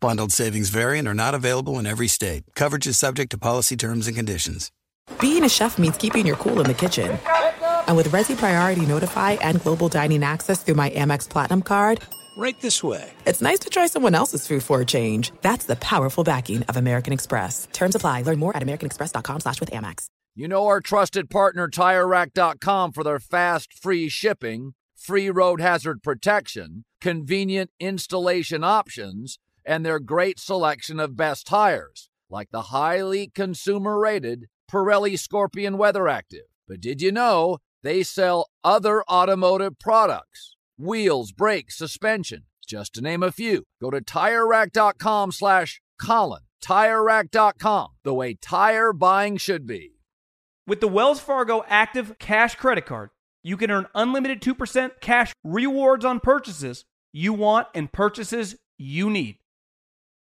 Bundled savings variant are not available in every state. Coverage is subject to policy terms and conditions. Being a chef means keeping your cool in the kitchen. And with Resy Priority Notify and Global Dining Access through my Amex Platinum card, Right this way. it's nice to try someone else's food for a change. That's the powerful backing of American Express. Terms apply. Learn more at americanexpress.com slash with Amex. You know our trusted partner TireRack.com for their fast, free shipping, free road hazard protection, convenient installation options, and their great selection of best tires, like the highly consumer-rated Pirelli Scorpion Weather Active. But did you know they sell other automotive products? Wheels, brakes, suspension, just to name a few. Go to TireRack.com slash Colin. TireRack.com, the way tire buying should be. With the Wells Fargo Active Cash Credit Card, you can earn unlimited 2% cash rewards on purchases you want and purchases you need.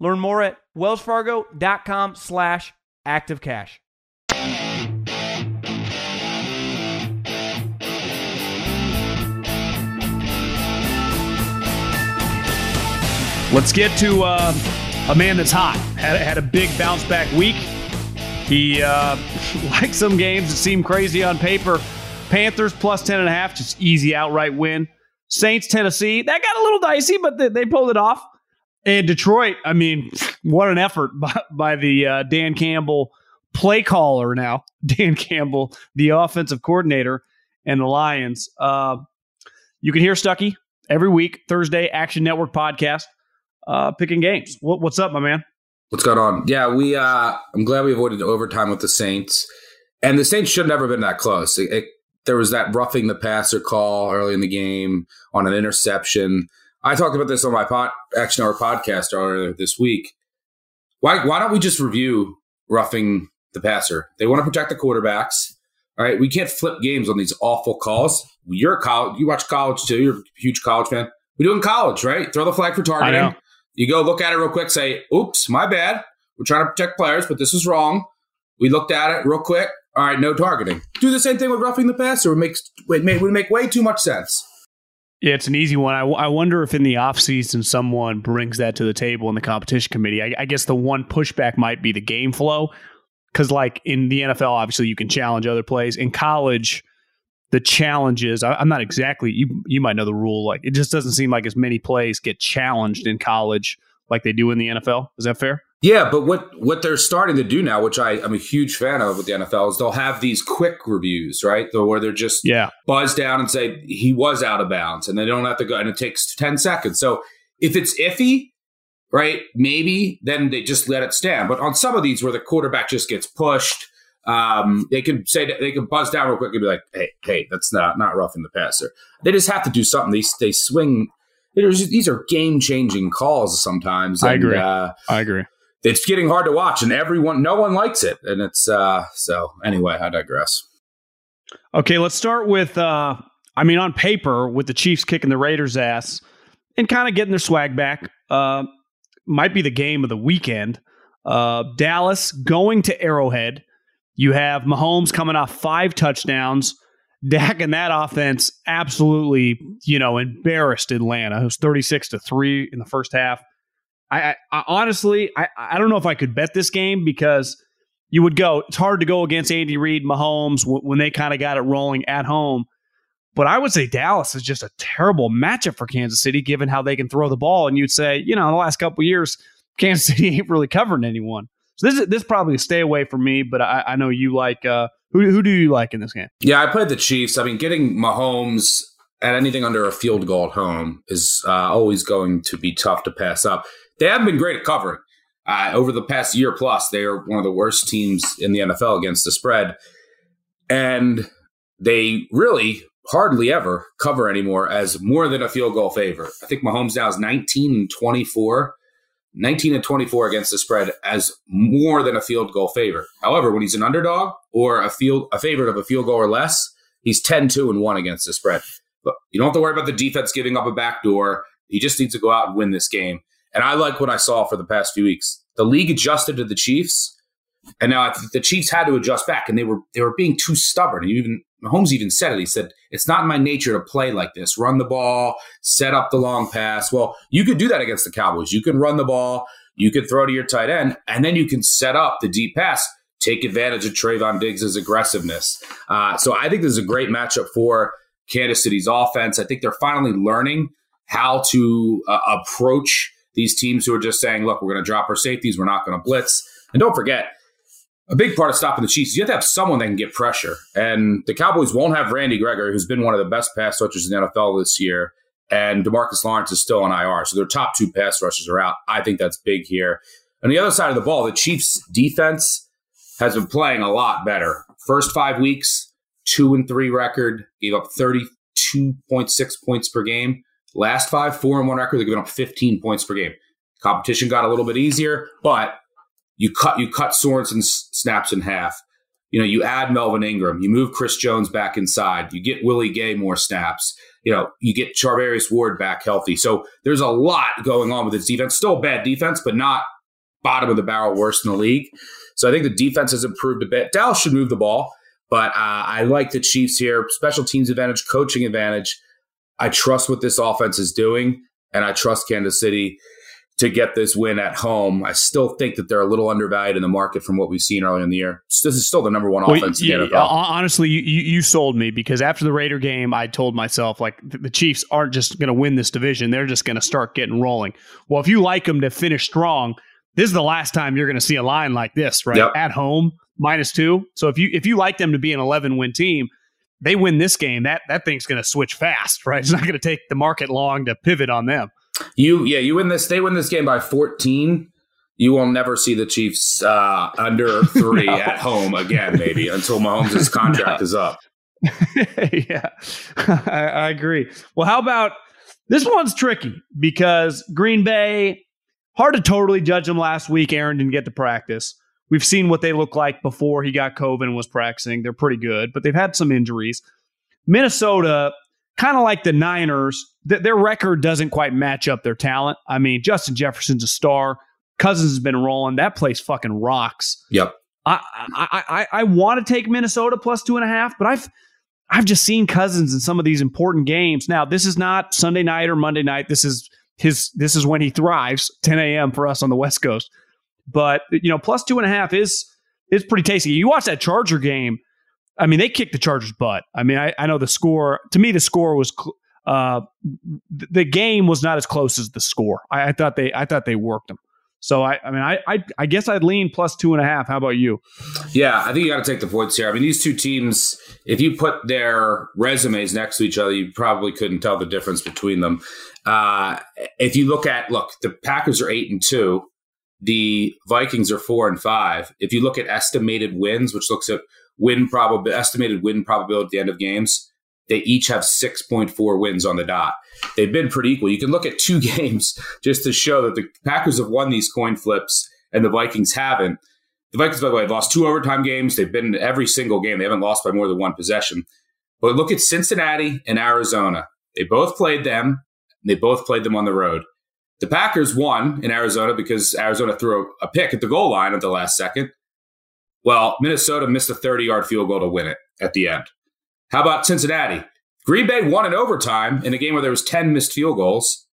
Learn more at wellsfargo.com slash activecash. Let's get to uh, a man that's hot. Had, had a big bounce back week. He, uh, like some games that seem crazy on paper, Panthers plus 10.5, just easy outright win. Saints, Tennessee, that got a little dicey, but they, they pulled it off. And Detroit, I mean, what an effort by, by the uh, Dan Campbell play caller now. Dan Campbell, the offensive coordinator, and the Lions. Uh, you can hear Stuckey every week, Thursday, Action Network podcast, uh, picking games. What, what's up, my man? What's going on? Yeah, we. Uh, I'm glad we avoided overtime with the Saints, and the Saints should never have been that close. It, it, there was that roughing the passer call early in the game on an interception. I talked about this on my pod, Action Hour podcast earlier this week. Why why don't we just review roughing the passer? They want to protect the quarterbacks. All right, we can't flip games on these awful calls. You're a college. You watch college too. You're a huge college fan. We do in college, right? Throw the flag for targeting. You go look at it real quick. Say, "Oops, my bad. We're trying to protect players, but this is wrong." We looked at it real quick. All right, no targeting. Do the same thing with roughing the passer. It makes it would make way too much sense. Yeah, it's an easy one. I, I wonder if in the offseason someone brings that to the table in the competition committee. I, I guess the one pushback might be the game flow. Because, like in the NFL, obviously you can challenge other plays. In college, the challenge is I, I'm not exactly, you, you might know the rule. Like, it just doesn't seem like as many plays get challenged in college like they do in the NFL. Is that fair? Yeah, but what what they're starting to do now, which I, I'm a huge fan of with the NFL, is they'll have these quick reviews, right? Where they're just yeah. buzz down and say he was out of bounds, and they don't have to go, and it takes ten seconds. So if it's iffy, right, maybe then they just let it stand. But on some of these where the quarterback just gets pushed, um, they can say they can buzz down real quick and be like, "Hey, hey, that's not not roughing the passer." They just have to do something. They they swing. There's, these are game changing calls sometimes. I agree. Uh, I agree. It's getting hard to watch, and everyone, no one likes it, and it's uh. So anyway, I digress. Okay, let's start with. Uh, I mean, on paper, with the Chiefs kicking the Raiders' ass and kind of getting their swag back, uh, might be the game of the weekend. Uh, Dallas going to Arrowhead. You have Mahomes coming off five touchdowns. Dak and that offense absolutely, you know, embarrassed Atlanta. Thirty six to three in the first half. I, I, honestly, I, I don't know if I could bet this game because you would go. It's hard to go against Andy Reid, Mahomes when they kind of got it rolling at home. But I would say Dallas is just a terrible matchup for Kansas City, given how they can throw the ball. And you'd say, you know, in the last couple years, Kansas City ain't really covering anyone. So this is this probably stay away from me, but I, I know you like. Uh, who who do you like in this game? Yeah, I played the Chiefs. I mean, getting Mahomes at anything under a field goal at home is uh, always going to be tough to pass up. They haven't been great at covering. Uh, over the past year plus, they are one of the worst teams in the NFL against the spread. And they really hardly ever cover anymore as more than a field goal favorite. I think Mahomes now is 19 and 24, 19 and 24 against the spread as more than a field goal favorite. However, when he's an underdog or a field a favorite of a field goal or less, he's 10 2 and 1 against the spread. But you don't have to worry about the defense giving up a backdoor. He just needs to go out and win this game. And I like what I saw for the past few weeks. The league adjusted to the Chiefs, and now the Chiefs had to adjust back, and they were they were being too stubborn. And even Mahomes even said it. He said, "It's not in my nature to play like this. Run the ball, set up the long pass." Well, you could do that against the Cowboys. You can run the ball, you can throw to your tight end, and then you can set up the deep pass. Take advantage of Trevon Diggs' aggressiveness. Uh, so I think this is a great matchup for Kansas City's offense. I think they're finally learning how to uh, approach these teams who are just saying, look, we're going to drop our safeties, we're not going to blitz. And don't forget, a big part of stopping the Chiefs is you have to have someone that can get pressure. And the Cowboys won't have Randy Gregory, who's been one of the best pass rushers in the NFL this year. And Demarcus Lawrence is still on IR. So their top two pass rushers are out. I think that's big here. On the other side of the ball, the Chiefs defense has been playing a lot better. First five weeks, two and three record, gave up 32.6 points per game. Last five, four and one record, they're giving up 15 points per game. Competition got a little bit easier, but you cut you cut Sorensen's snaps in half. You know, you add Melvin Ingram, you move Chris Jones back inside, you get Willie Gay more snaps. You know, you get Charvarius Ward back healthy. So there's a lot going on with this defense. Still a bad defense, but not bottom of the barrel worst in the league. So I think the defense has improved a bit. Dallas should move the ball, but uh, I like the Chiefs here. Special teams advantage, coaching advantage. I trust what this offense is doing, and I trust Kansas City to get this win at home. I still think that they're a little undervalued in the market from what we've seen earlier in the year. This is still the number one well, offense yeah, in the NFL. Honestly, you, you sold me because after the Raider game, I told myself like the Chiefs aren't just going to win this division; they're just going to start getting rolling. Well, if you like them to finish strong, this is the last time you're going to see a line like this, right? Yep. At home, minus two. So if you if you like them to be an 11 win team, they win this game, that that thing's going to switch fast, right? It's not going to take the market long to pivot on them. You, yeah, you win this. They win this game by 14. You will never see the Chiefs uh, under three no. at home again, maybe until Mahomes' contract no. is up. yeah, I, I agree. Well, how about this one's tricky because Green Bay, hard to totally judge them last week. Aaron didn't get to practice. We've seen what they look like before he got COVID and was practicing. They're pretty good, but they've had some injuries. Minnesota, kind of like the Niners, th- their record doesn't quite match up their talent. I mean, Justin Jefferson's a star. Cousins has been rolling. That place fucking rocks. Yep. I I I, I want to take Minnesota plus two and a half, but I've I've just seen Cousins in some of these important games. Now, this is not Sunday night or Monday night. This is his this is when he thrives, 10 a.m. for us on the West Coast. But you know, plus two and a half is is pretty tasty. You watch that Charger game. I mean, they kicked the Chargers' butt. I mean, I, I know the score. To me, the score was uh, the game was not as close as the score. I, I, thought they I thought they worked them. So I, I mean, I, I, I guess I'd lean plus two and a half. How about you? Yeah, I think you got to take the points here. I mean, these two teams, if you put their resumes next to each other, you probably couldn't tell the difference between them. Uh, if you look at look, the Packers are eight and two, the Vikings are four and five. If you look at estimated wins, which looks at win probability, estimated win probability at the end of games, they each have 6.4 wins on the dot. They've been pretty equal. You can look at two games just to show that the Packers have won these coin flips and the Vikings haven't. The Vikings, by the way, have lost two overtime games. They've been in every single game. They haven't lost by more than one possession. But look at Cincinnati and Arizona. They both played them. They both played them on the road. The Packers won in Arizona because Arizona threw a, pick at the goal line at the last second. Well, Minnesota missed a 30 yard field goal to win it at the end. How about Cincinnati? Green Bay won in overtime in a game where there was 10 missed field goals.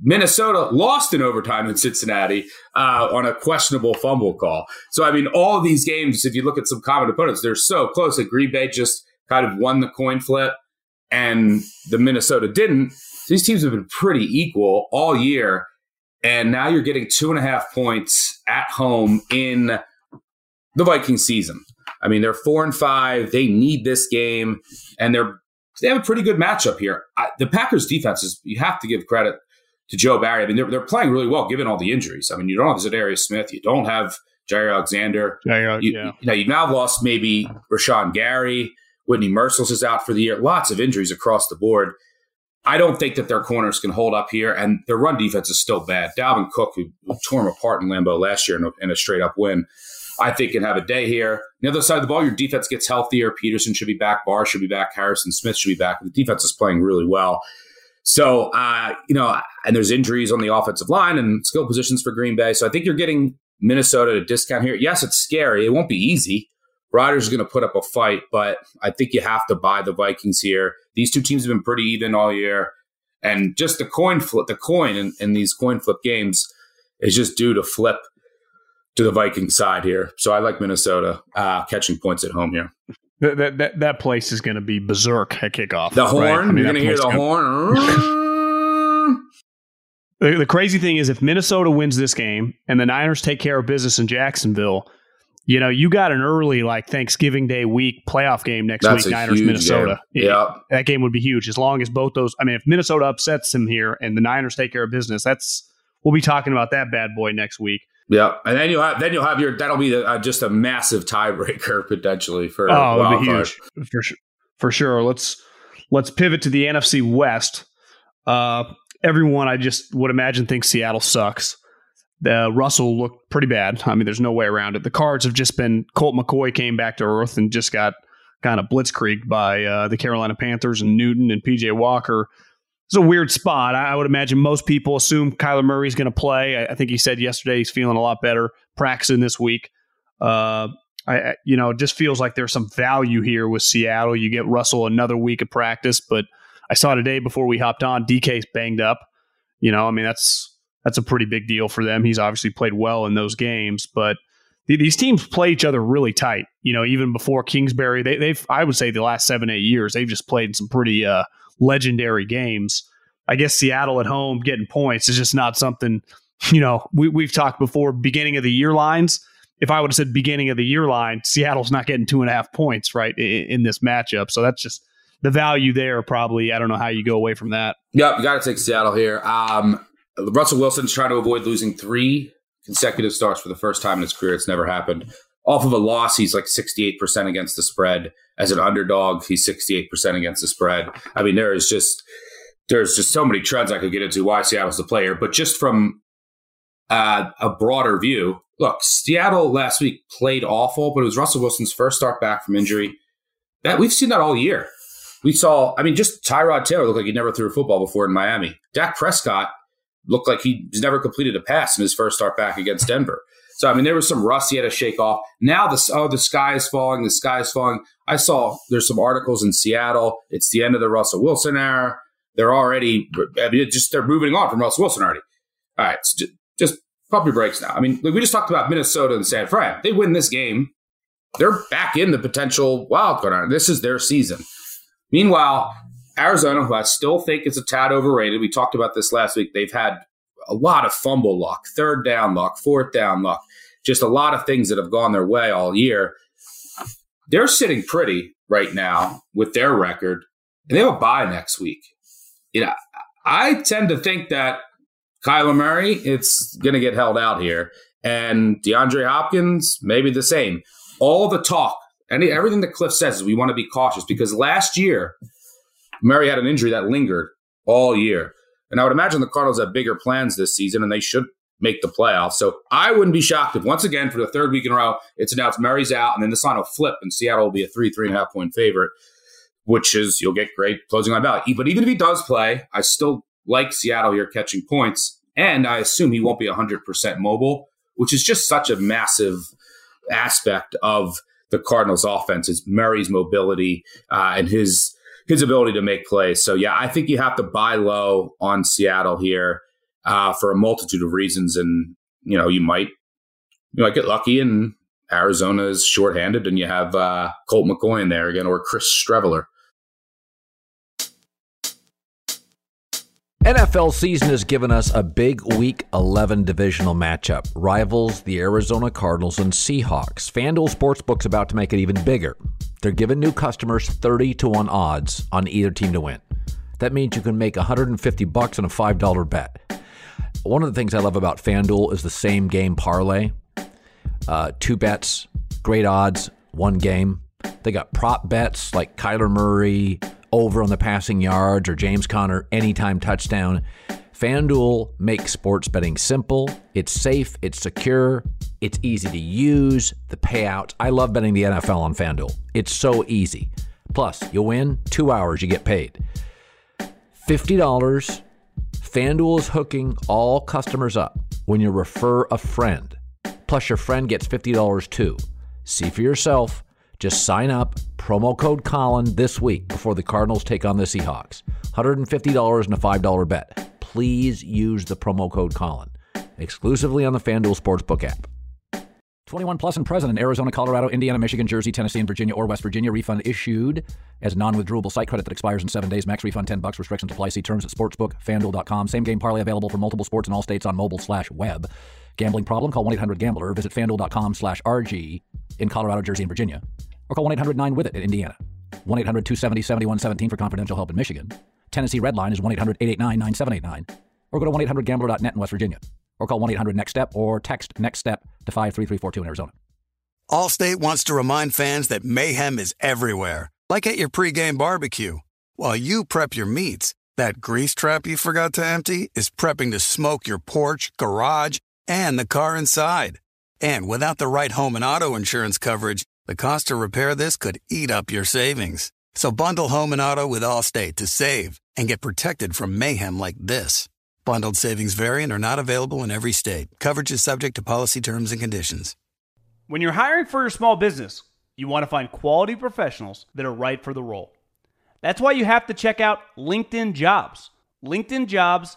Minnesota lost in overtime in Cincinnati uh, on a questionable fumble call. So, I mean, all of these games, if you look at some common opponents, they're so close that Green Bay just kind of won the coin flip and the Minnesota didn't. These teams have been pretty equal all year. And now you're getting two and a half points at home in the Viking season. I mean, they're four and five. They need this game, and they're they have a pretty good matchup here. I, the Packers' defense is you have to give credit to Joe Barry. I mean, they're, they're playing really well given all the injuries. I mean, you don't have Za'Darius Smith, you don't have Jaire Alexander. Jaire, you, yeah. you know, you've now lost maybe Rashan Gary. Whitney Mercilus is out for the year. Lots of injuries across the board. I don't think that their corners can hold up here, and their run defense is still bad. Dalvin Cook, who, who tore them apart in Lambeau last year in a, in a straight up win, I think can have a day here. The other side of the ball, your defense gets healthier. Peterson should be back. Barr should be back. Harrison Smith should be back. The defense is playing really well. So, uh, you know, and there's injuries on the offensive line and skill positions for Green Bay. So I think you're getting Minnesota at a discount here. Yes, it's scary. It won't be easy. Rodgers going to put up a fight, but I think you have to buy the Vikings here. These two teams have been pretty even all year. And just the coin flip, the coin in, in these coin flip games is just due to flip to the Viking side here. So I like Minnesota uh, catching points at home here. That that that, that place is going to be berserk at kickoff. The horn, right? I mean, you're going to hear the gonna- horn. The, the crazy thing is, if Minnesota wins this game and the Niners take care of business in Jacksonville, you know, you got an early like Thanksgiving Day week playoff game next That's week, Niners Minnesota. game. Yeah. that game would be huge as long as both those. I mean, if Minnesota upsets them here and the Niners take care of business, that's we'll be talking about that bad boy next week. Yeah, and then you'll have then you'll have your that'll be uh, just a massive tiebreaker potentially for Oh, wild be huge for sure. For sure. Let's let's pivot to the NFC West. Uh, everyone, I just would imagine thinks Seattle sucks. The Russell looked pretty bad. I mean, there's no way around it. The Cards have just been Colt McCoy came back to earth and just got kind of blitzkrieged by uh, the Carolina Panthers and Newton and PJ Walker. It's a weird spot. I would imagine most people assume Kyler Murray's going to play. I, think he said yesterday he's feeling a lot better, practicing this week. Uh, I- you know, it just feels like there's some value here with Seattle. You get Russell another week of practice, but I saw today before we hopped on, DK's banged up. You know, I mean that's that's a pretty big deal for them. He's obviously played well in those games, but th- these teams play each other really tight. You know, even before Kingsbury, they, they've I would say the last seven eight years they've just played some pretty uh, legendary games. I guess Seattle at home getting points is just not something. You know, we we've talked before beginning of the year lines if I would have said beginning of the year line, Seattle's not getting two and a half points right in, in this matchup. So that's just the value there. Probably I don't know how you go away from that. Yep, you got to take Seattle here. Um, Russell Wilson's trying to avoid losing three consecutive starts for the first time in his career. It's never happened. Off of a loss, he's like 68% against the spread. As an underdog, he's 68% against the spread. I mean, there is just there's just so many trends I could get into why Seattle's the player. But just from uh, a broader view, look, Seattle last week played awful, but it was Russell Wilson's first start back from injury. That we've seen that all year. We saw, I mean, just Tyrod Taylor looked like he never threw a football before in Miami. Dak Prescott looked like he's never completed a pass in his first start back against Denver. So I mean, there was some rust he had to shake off. Now the oh, the sky is falling. The sky is falling. I saw there's some articles in Seattle. It's the end of the Russell Wilson era. They're already, I mean, just they're moving on from Russell Wilson already. All right, so just, just pump your brakes now. I mean, we just talked about Minnesota and San Fran. They win this game, they're back in the potential wild card. This is their season. Meanwhile, Arizona, who I still think is a tad overrated, we talked about this last week. They've had a lot of fumble luck, third down luck, fourth down luck, just a lot of things that have gone their way all year. They're sitting pretty right now with their record, and they have a bye next week. You know, I tend to think that Kyler Murray, it's going to get held out here, and DeAndre Hopkins, maybe the same. All the talk, and everything that Kliff says is we want to be cautious because last year Murray had an injury that lingered all year. And I would imagine the Cardinals have bigger plans this season and they should make the playoffs. So I wouldn't be shocked if once again for the third week in a row it's announced Murray's out and then this line will flip and Seattle will be a three, three and a half point favorite, which is you'll get great closing line ballot. But even if he does play, I still like Seattle here catching points. And I assume he won't be 100% mobile, which is just such a massive aspect of the Cardinals offense is Murray's mobility uh, and his his ability to make plays. So yeah, I think you have to buy low on Seattle here uh, for a multitude of reasons, and you know you might you might get lucky and Arizona is shorthanded, and you have uh, Colt McCoy in there again or Chris Streveler. NFL season has given us a big Week 11 divisional matchup. Rivals the Arizona Cardinals and Seahawks. FanDuel Sportsbook's about to make it even bigger. They're giving new customers 30 to 1 odds on either team to win. That means you can make 150 bucks on a $5 bet. One of the things I love about FanDuel is the same game parlay. Uh, two bets, great odds, one game. They got prop bets like Kyler Murray over on the passing yards or James Conner anytime touchdown. FanDuel makes sports betting simple. It's safe, it's secure, it's easy to use, the payouts. I love betting the NFL on FanDuel. It's so easy. Plus, you win, two hours, you get paid. $50. FanDuel is hooking all customers up when you refer a friend. Plus, your friend gets $50 too. See for yourself. Just sign up, promo code Colin this week before the Cardinals take on the Seahawks. $150 and a $5 bet. Please use the promo code Colin. Exclusively on the FanDuel Sportsbook app. 21 plus and present in Arizona, Colorado, Indiana, Michigan, Jersey, Tennessee, and Virginia or West Virginia. Refund issued as non-withdrawable site credit that expires in seven days. Max refund 10 bucks. Restrictions apply. See terms at sportsbookfanduel.com. Same game parlay available for multiple sports in all states on mobile slash web. Gambling problem? Call 1-800-GAMBLER. Visit fanduel.com slash RG in Colorado, Jersey, and Virginia. Or call 1-800-9-WITH-IT in Indiana. 1-800-270-7117 for confidential help in Michigan. Tennessee Red Line is 1-800-889-9789. Or go to 1-800-GAMBLER.net in West Virginia or call 1-800-NEXT-STEP or text NEXT STEP to 53342 in Arizona. Allstate wants to remind fans that mayhem is everywhere, like at your pregame barbecue. While you prep your meats, that grease trap you forgot to empty is prepping to smoke your porch, garage, and the car inside. And without the right home and auto insurance coverage, the cost to repair this could eat up your savings. So bundle home and auto with Allstate to save and get protected from mayhem like this. Bundled savings variant are not available in every state. Coverage is subject to policy terms and conditions. When you're hiring for your small business, you want to find quality professionals that are right for the role. That's why you have to check out LinkedIn Jobs. LinkedIn Jobs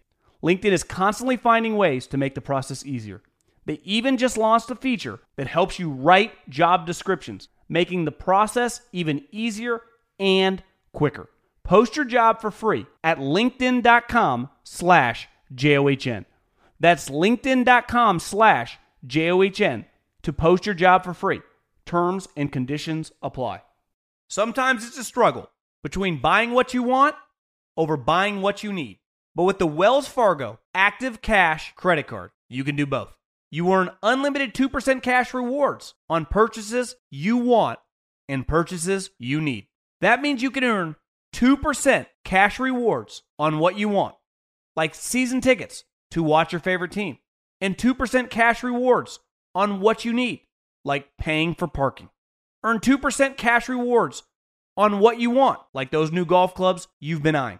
LinkedIn is constantly finding ways to make the process easier. They even just launched a feature that helps you write job descriptions, making the process even easier and quicker. Post your job for free at linkedin.com slash J-O-H-N. That's linkedin.com slash J-O-H-N to post your job for free. Terms and conditions apply. Sometimes it's a struggle between buying what you want over buying what you need. But with the Wells Fargo Active Cash credit card, you can do both. You earn unlimited 2% cash rewards on purchases you want and purchases you need. That means you can earn 2% cash rewards on what you want like season tickets to watch your favorite team, and 2% cash rewards on what you need, like paying for parking. Earn 2% cash rewards on what you want, like those new golf clubs you've been eyeing,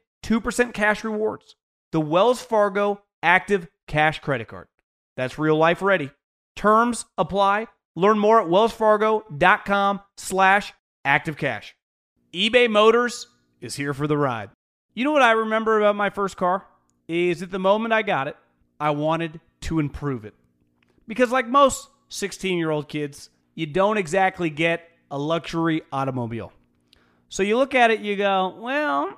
2% cash rewards, the Wells Fargo Active Cash credit card. That's real life ready. Terms apply. Learn more at wellsfargo.com slash activecash. eBay Motors is here for the ride. You know what I remember about my first car? is at the moment I got it, I wanted to improve it. Because, like most 16 year old kids, you don't exactly get a luxury automobile. So you look at it, you go, well,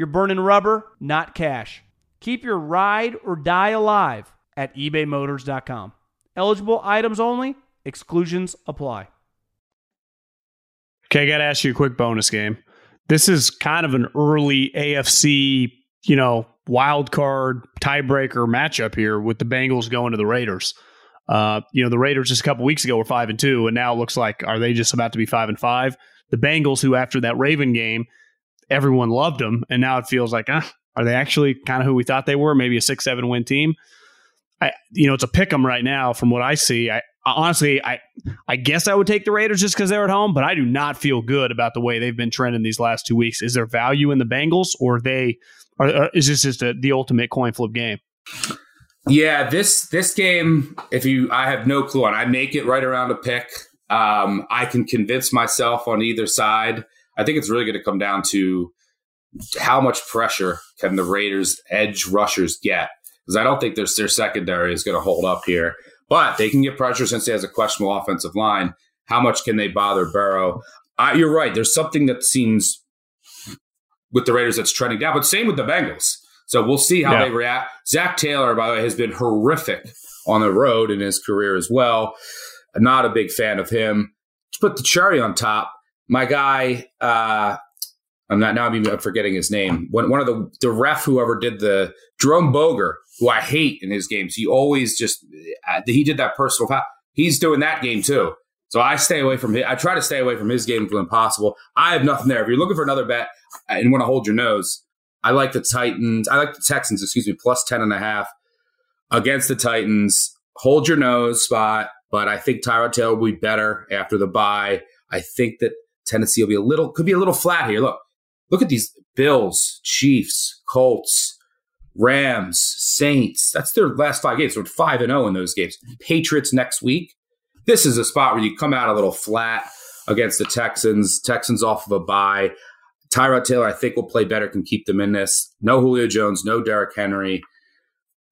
you're burning rubber, not cash. Keep your ride or die alive at ebaymotors.com. Eligible items only, exclusions apply. Okay, I got to ask you a quick bonus game. This is kind of an early AFC, you know, wild card tiebreaker matchup here with the Bengals going to the Raiders. Uh, you know, the Raiders just a couple weeks ago were five and two, and now it looks like are they just about to be five and five? The Bengals, who after that Raven game, everyone loved them, and now it feels like, ah, are they actually kind of who we thought they were? Maybe a six, seven win team. I, you know, it's a pick 'em right now from what I see. I honestly, I, I guess I would take the Raiders just because they're at home, but I do not feel good about the way they've been trending these last two weeks. Is there value in the Bengals, or they, or, is this just a, the ultimate coin flip game? Yeah, this this game, if you, I have no clue on. I make it right around a pick. Um, I can convince myself on either side. I think it's really going to come down to how much pressure can the Raiders' edge rushers get? Because I don't think their their secondary is going to hold up here, but they can get pressure since he has a questionable offensive line. How much can they bother Burrow? Uh, you're right. There's something that seems with the Raiders that's trending down, but same with the Bengals. So we'll see how yeah. they react. Zac Taylor, by the way, has been horrific on the road in his career as well. Not a big fan of him. To put the cherry on top, my guy, uh, I'm not now. I'm forgetting his name. One, one of the the ref, whoever did the Jerome Boger, who I hate in his games. He always just uh, he did that personal foul. He's doing that game too. So I stay away from him. I try to stay away from his game when possible. I have nothing there. If you're looking for another bet and want to hold your nose, I like the Titans. I like the Texans, excuse me, plus 10 and a half against the Titans. Hold your nose spot, but I think Tyrod Taylor will be better after the bye. I think that Tennessee will be a little, could be a little flat here. Look, look at these Bills, Chiefs, Colts, Rams, Saints. That's their last five games. They're 5 and 0 in those games. Patriots next week. This is a spot where you come out a little flat against the Texans. Texans off of a bye. Tyrod Taylor, I think, will play better, can keep them in this. No Julio Jones, no Derrick Henry.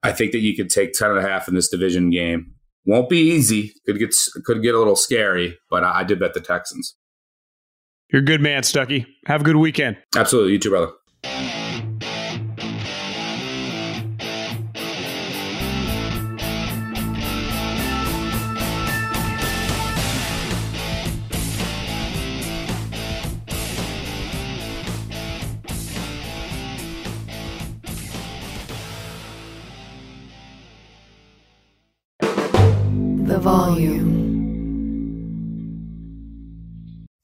I think that you could take 10 and a half in this division game. Won't be easy. Could get could get a little scary, but I, I did bet the Texans. You're a good man, Stuckey. Have a good weekend. Absolutely. You too, brother.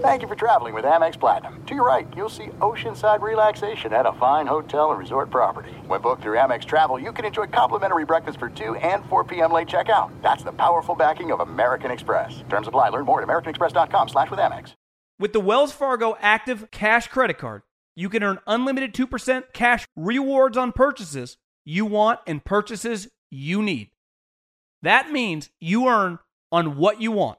Thank you for traveling with Amex Platinum. To your right, you'll see oceanside relaxation at a fine hotel and resort property. When booked through Amex Travel, you can enjoy complimentary breakfast for 2 and 4 p.m. late checkout. That's the powerful backing of American Express. Terms apply. Learn more at americanexpress.com slash with Amex. With the Wells Fargo Active Cash Credit Card, you can earn unlimited 2% cash rewards on purchases you want and purchases you need. That means you earn on what you want